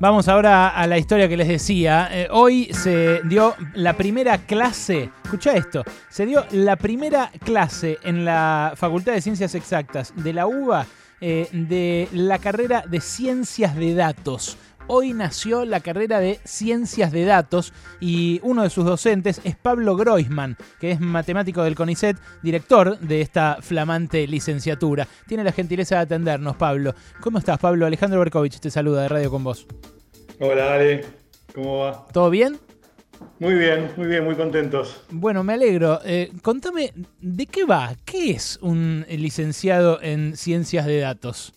Vamos ahora a la historia que les decía. Eh, hoy se dio la primera clase, escucha esto, se dio la primera clase en la Facultad de Ciencias Exactas de la UBA eh, de la carrera de Ciencias de Datos. Hoy nació la carrera de Ciencias de Datos y uno de sus docentes es Pablo Groisman, que es matemático del CONICET, director de esta flamante licenciatura. Tiene la gentileza de atendernos, Pablo. ¿Cómo estás, Pablo? Alejandro Berkovich te saluda de Radio con vos. Hola, Ale. ¿Cómo va? ¿Todo bien? Muy bien, muy bien, muy contentos. Bueno, me alegro. Eh, contame, ¿de qué va? ¿Qué es un licenciado en ciencias de datos?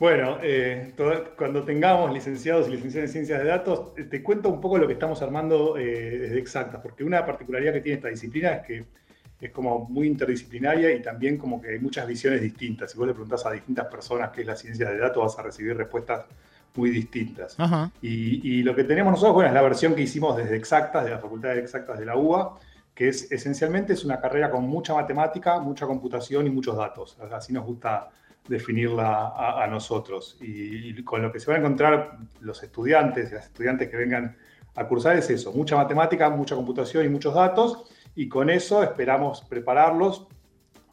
Bueno, eh, cuando tengamos licenciados y licenciadas en ciencias de datos, eh, te cuento un poco lo que estamos armando eh, desde Exactas, porque una particularidad que tiene esta disciplina es que es como muy interdisciplinaria y también como que hay muchas visiones distintas. Si vos le preguntás a distintas personas qué es la ciencia de datos, vas a recibir respuestas muy distintas. Y, y, lo que tenemos nosotros, bueno, es la versión que hicimos desde Exactas, de la Facultad de Exactas de la UBA, que es esencialmente es una carrera con mucha matemática, mucha computación y muchos datos. Así nos gusta definirla a, nosotros. Y, con lo que se van a encontrar los estudiantes y las estudiantes que vengan a cursar es eso, mucha matemática, mucha computación y muchos datos, y con eso esperamos prepararlos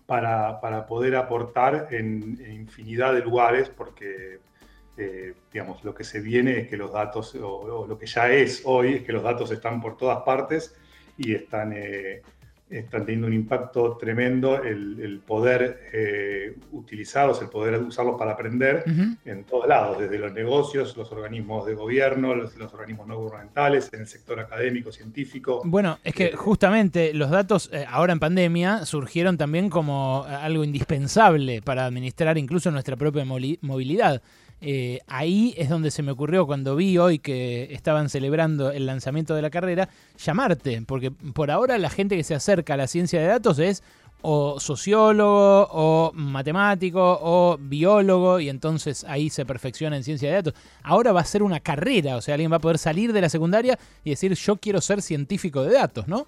para, poder aportar en, infinidad de lugares, porque, eh, digamos, lo que se viene es que los datos, o, lo que ya es hoy, es que los datos están por todas partes y están... Eh, están teniendo un impacto tremendo el, poder eh, utilizarlos, el poder usarlos para aprender en todos lados, desde los negocios, los organismos de gobierno, los, organismos no gubernamentales, en el sector académico, científico. Bueno, es que eh, justamente los datos eh, ahora en pandemia surgieron también como algo indispensable para administrar incluso nuestra propia movilidad. Eh, ahí es donde se me ocurrió cuando vi hoy que estaban celebrando el lanzamiento de la carrera, llamarte, porque por ahora la gente que se acerca a la ciencia de datos es o sociólogo o matemático o biólogo y entonces ahí se perfecciona en ciencia de datos. Ahora va a ser una carrera, o sea, alguien va a poder salir de la secundaria y decir yo quiero ser científico de datos, ¿no?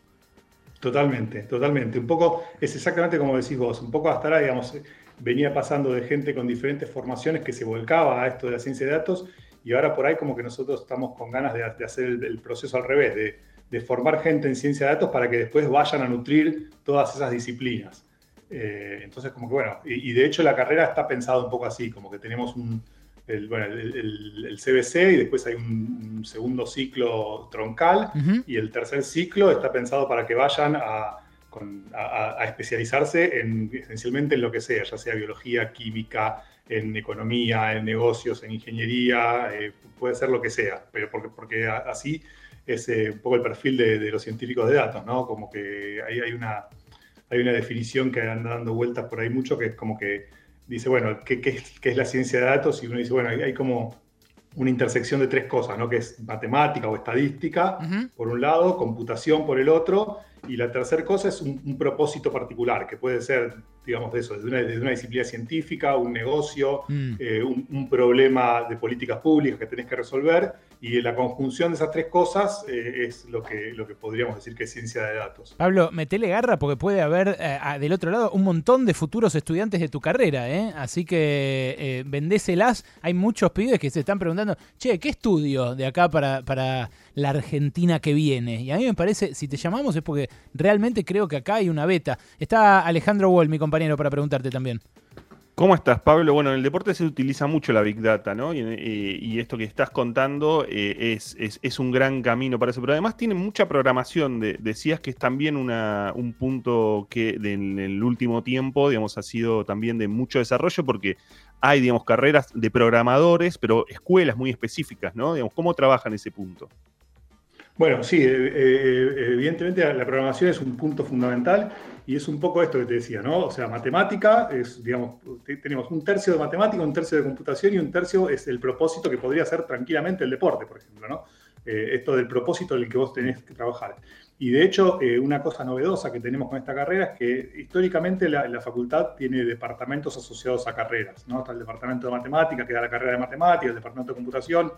Totalmente, totalmente. Un poco, es exactamente como decís vos, un poco hasta ahora, digamos, venía pasando de gente con diferentes formaciones que se volcaba a esto de la ciencia de datos y ahora por ahí como que nosotros estamos con ganas de, hacer el, proceso al revés, de, formar gente en ciencia de datos para que después vayan a nutrir todas esas disciplinas. Eh, entonces como que bueno, y, de hecho la carrera está pensada un poco así, como que tenemos un, el, bueno, el, CBC y después hay un, segundo ciclo troncal y el tercer ciclo está pensado para que vayan a a, especializarse en, esencialmente en lo que sea, ya sea biología, química, en economía, en negocios, en ingeniería, eh, puede ser lo que sea, pero porque, porque así es eh, un poco el perfil de, los científicos de datos, ¿no? Como que ahí hay una, hay una definición que anda dando vueltas por ahí mucho, que es como que dice, bueno, ¿qué, qué, es la ciencia de datos? Y uno dice, bueno, hay, como una intersección de tres cosas, ¿no? Que es matemática o estadística, por un lado, computación por el otro, y la tercera cosa es un, propósito particular, que puede ser, digamos, de eso, desde una, una disciplina científica, un negocio, mm. eh, un, problema de políticas públicas que tenés que resolver, y la conjunción de esas tres cosas eh, es lo que, lo que podríamos decir que es ciencia de datos. Pablo, metele garra porque puede haber eh, del otro lado un montón de futuros estudiantes de tu carrera, ¿eh? Así que vendéselas. Hay muchos pibes que se están preguntando, che, ¿qué estudio de acá para, para la Argentina que viene? Y a mí me parece, si te llamamos es porque realmente creo que acá hay una beta. Está Alejandro Wall, mi compañero, para preguntarte también. ¿Cómo estás, Pablo? Bueno, en el deporte se utiliza mucho la Big Data, ¿no? Y, esto que estás contando eh, es, un gran camino para eso. Pero además tiene mucha programación. decías que es también un punto que en el último tiempo, digamos, ha sido también de mucho desarrollo porque hay, digamos, carreras de programadores, pero escuelas muy específicas, ¿no? Digamos, ¿cómo trabajan ese punto? Bueno, sí, eh, eh, evidentemente la programación es un punto fundamental y es un poco esto que te decía, ¿no? O sea, matemática digamos, tenemos un tercio de matemática, un tercio de computación y un tercio es el propósito que podría ser tranquilamente el deporte, por ejemplo, ¿no? Eh, esto del propósito en el que vos tenés que trabajar. Y de hecho, una cosa novedosa que tenemos con esta carrera es que históricamente la, facultad tiene departamentos asociados a carreras, ¿no? Está el departamento de matemática, que da la carrera de matemática, el departamento de computación,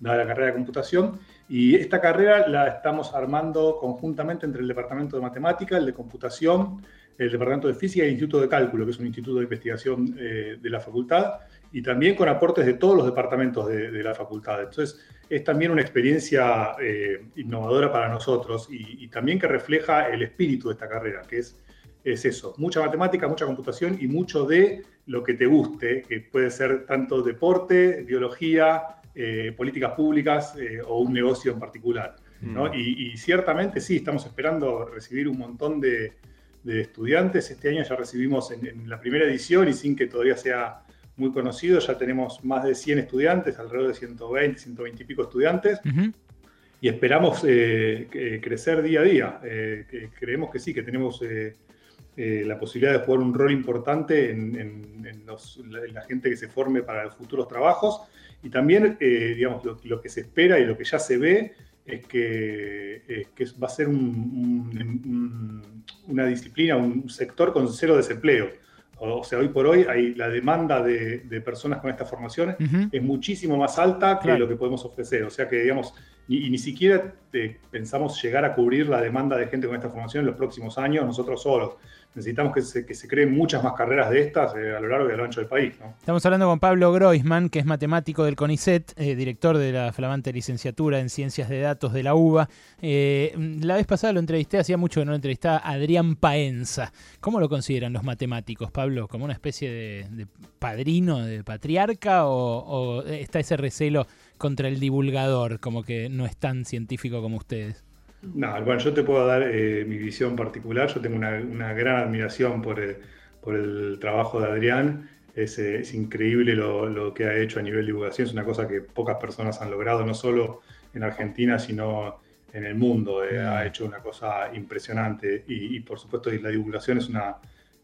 da la carrera de computación, y esta carrera la estamos armando conjuntamente entre el Departamento de Matemática, el de Computación, el Departamento de Física y el Instituto de Cálculo, que es un instituto de investigación eh, de la facultad, y también con aportes de todos los departamentos de, la facultad. Entonces, es también una experiencia eh, innovadora para nosotros y, también que refleja el espíritu de esta carrera, que es, es eso, mucha matemática, mucha computación y mucho de lo que te guste, que puede ser tanto deporte, biología, eh, políticas públicas o un negocio en particular. Mm. Y, ciertamente sí, estamos esperando recibir un montón de, estudiantes. Este año ya recibimos en, la primera edición y sin que todavía sea muy conocido, ya tenemos más de 100 estudiantes, alrededor de 120, 120 y pico estudiantes. Y esperamos eh, crecer día a día. creemos que sí, que tenemos la posibilidad de jugar un rol importante en, la gente que se forme para los futuros trabajos y también, eh, digamos, lo, que se espera y lo que ya se ve es que, va a ser una disciplina, un sector con cero desempleo. O, sea, hoy por hoy hay, la demanda de, personas con esta formación es muchísimo más alta que lo que podemos ofrecer. O sea que, digamos, y, ni siquiera eh, pensamos llegar a cubrir la demanda de gente con esta formación en los próximos años nosotros solos necesitamos que se, creen muchas más carreras de estas eh, a lo largo y a lo ancho del país. Estamos hablando con Pablo Groisman, que es matemático del CONICET, eh, director de la flamante licenciatura en Ciencias de Datos de la UBA. La vez pasada lo entrevisté, hacía mucho que no lo entrevistaba, Adrián Paenza. ¿Cómo lo consideran los matemáticos, Pablo? ¿Como una especie de, padrino, de patriarca o está ese recelo contra el divulgador, como que no es tan científico como ustedes? No, bueno, yo te puedo dar eh, mi visión particular. Yo tengo una, gran admiración por el, trabajo de Adrián. Es, eh, increíble lo, que ha hecho a nivel de divulgación. Es una cosa que pocas personas han logrado, no solo en Argentina, sino en el mundo. Eh, ha hecho una cosa impresionante. Y, y, por supuesto, la divulgación es una,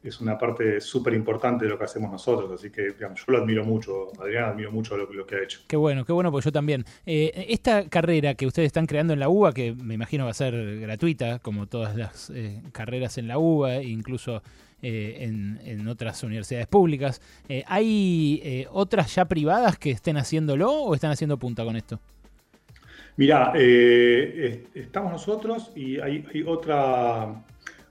es una parte súper importante de lo que hacemos nosotros. Así que digamos, yo lo admiro mucho, Adrián admiro mucho lo, lo que ha hecho. Qué bueno, qué bueno, pues yo también. Eh, esta carrera que ustedes están creando en la UBA, que me imagino va a ser gratuita, como todas las eh, carreras en la UBA, incluso eh, en, otras universidades públicas, ¿hay otras ya privadas que estén haciéndolo o están haciendo punta con esto? Mira, estamos nosotros y hay otra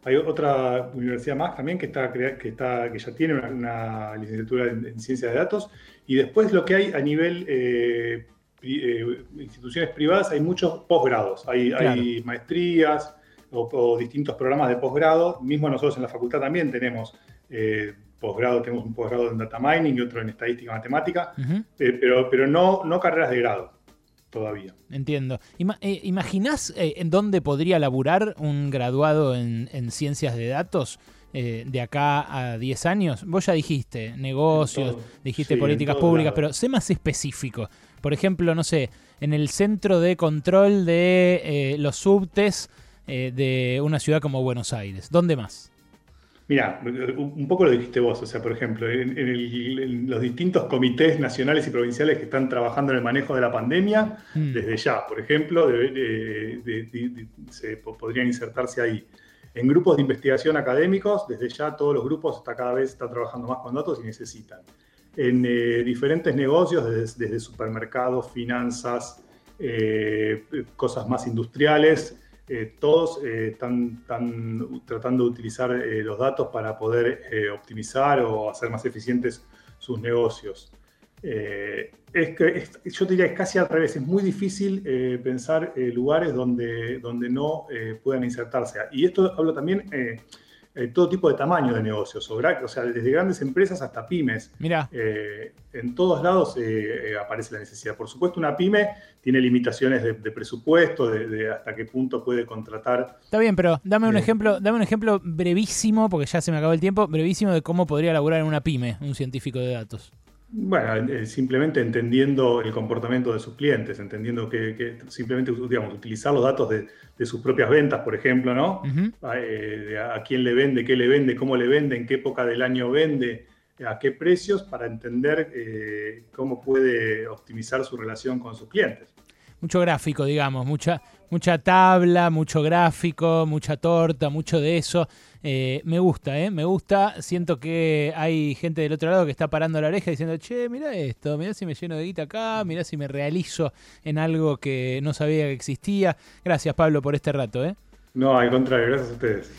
hay otra universidad más también que, está, que, está, que ya tiene una, licenciatura en, ciencias de datos. Y después lo que hay a nivel eh, eh, instituciones privadas, hay muchos posgrados. Hay, maestrías o, distintos programas de posgrado. Mismo nosotros en la facultad también tenemos eh, posgrado, tenemos un posgrado en data mining y otro en estadística matemática, pero, pero no, no carreras de grado todavía. Entiendo. Eh, ¿Imaginás eh, en dónde podría laburar un graduado en, ciencias de datos eh, de acá a 10 años? Vos ya dijiste negocios, dijiste políticas públicas, pero sé más específico. Por ejemplo, no sé, en el centro de control de los subtes de una ciudad como Buenos Aires. ¿Dónde más? Mira, un poco lo dijiste vos, o sea, por ejemplo, en, los distintos comités nacionales y provinciales que están trabajando en el manejo de la pandemia, mm. desde ya, por ejemplo, se podrían insertarse ahí. En grupos de investigación académicos, desde ya todos los grupos está cada vez están trabajando más con datos y necesitan. En eh, diferentes negocios, desde, supermercados, finanzas, eh, cosas más industriales, eh, todos eh, están, tratando de utilizar eh, los datos para poder optimizar o hacer más eficientes sus negocios. yo diría que es casi al revés, es muy difícil pensar lugares donde, donde no puedan insertarse. Y esto hablo también eh, todo tipo de tamaño de negocios, o sea, desde grandes empresas hasta pymes. Mira. Eh, en todos lados eh, aparece la necesidad. Por supuesto, una pyme tiene limitaciones de, presupuesto, de, hasta qué punto puede contratar. Está bien, pero dame un ejemplo, dame un ejemplo brevísimo, porque ya se me acabó el tiempo, brevísimo de cómo podría laburar en una pyme, un científico de datos. Bueno, eh, simplemente entendiendo el comportamiento de sus clientes, entendiendo que, simplemente digamos, utilizar los datos de, sus propias ventas, por ejemplo, ¿no? Eh, a, quién le vende, qué le vende, cómo le vende, en qué época del año vende, a qué precios, para entender eh, cómo puede optimizar su relación con sus clientes. Mucho gráfico, digamos, mucha, mucha tabla, mucho gráfico, mucha torta, mucho de eso. Eh, me gusta, ¿eh? Me gusta. Siento que hay gente del otro lado que está parando la oreja diciendo, che, mira esto, mira si me lleno de guita acá, mira si me realizo en algo que no sabía que existía. Gracias, Pablo, por este rato, ¿eh? No, al contrario, gracias a ustedes.